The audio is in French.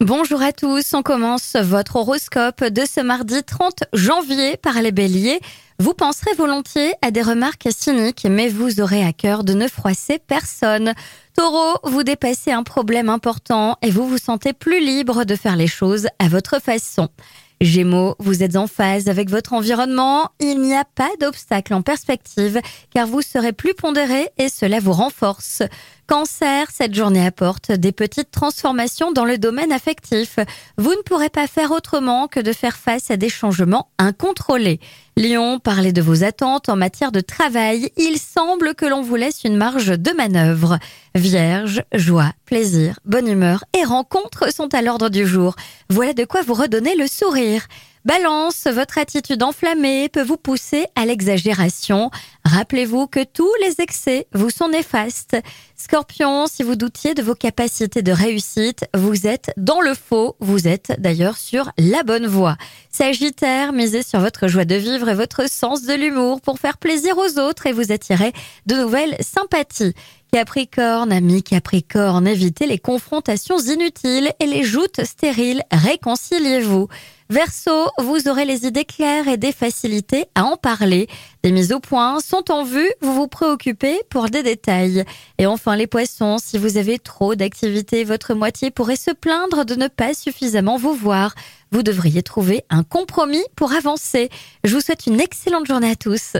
Bonjour à tous, on commence votre horoscope de ce mardi 30 janvier par les béliers. Vous penserez volontiers à des remarques cyniques, mais vous aurez à cœur de ne froisser personne. Taureau, vous dépassez un problème important et vous vous sentez plus libre de faire les choses à votre façon. Gémeaux, vous êtes en phase avec votre environnement, il n'y a pas d'obstacle en perspective car vous serez plus pondéré et cela vous renforce. Cancer, cette journée apporte des petites transformations dans le domaine affectif. Vous ne pourrez pas faire autrement que de faire face à des changements incontrôlés. Lion, parlez de vos attentes en matière de travail. Il semble que l'on vous laisse une marge de manœuvre. Vierge, joie, plaisir, bonne humeur et rencontres sont à l'ordre du jour. Voilà de quoi vous redonner le sourire. Balance, votre attitude enflammée peut vous pousser à l'exagération. Rappelez-vous que tous les excès vous sont néfastes. Scorpion, si vous doutiez de vos capacités de réussite, vous êtes dans le faux. Vous êtes d'ailleurs sur la bonne voie. Sagittaire, misez sur votre joie de vivre et votre sens de l'humour pour faire plaisir aux autres et vous attirer de nouvelles sympathies. Capricorne, ami Capricorne, évitez les confrontations inutiles et les joutes stériles, réconciliez-vous. Verseau, vous aurez les idées claires et des facilités à en parler. Des mises au point sont en vue, vous vous préoccupez pour des détails. Et enfin les poissons, si vous avez trop d'activités, votre moitié pourrait se plaindre de ne pas suffisamment vous voir. Vous devriez trouver un compromis pour avancer. Je vous souhaite une excellente journée à tous.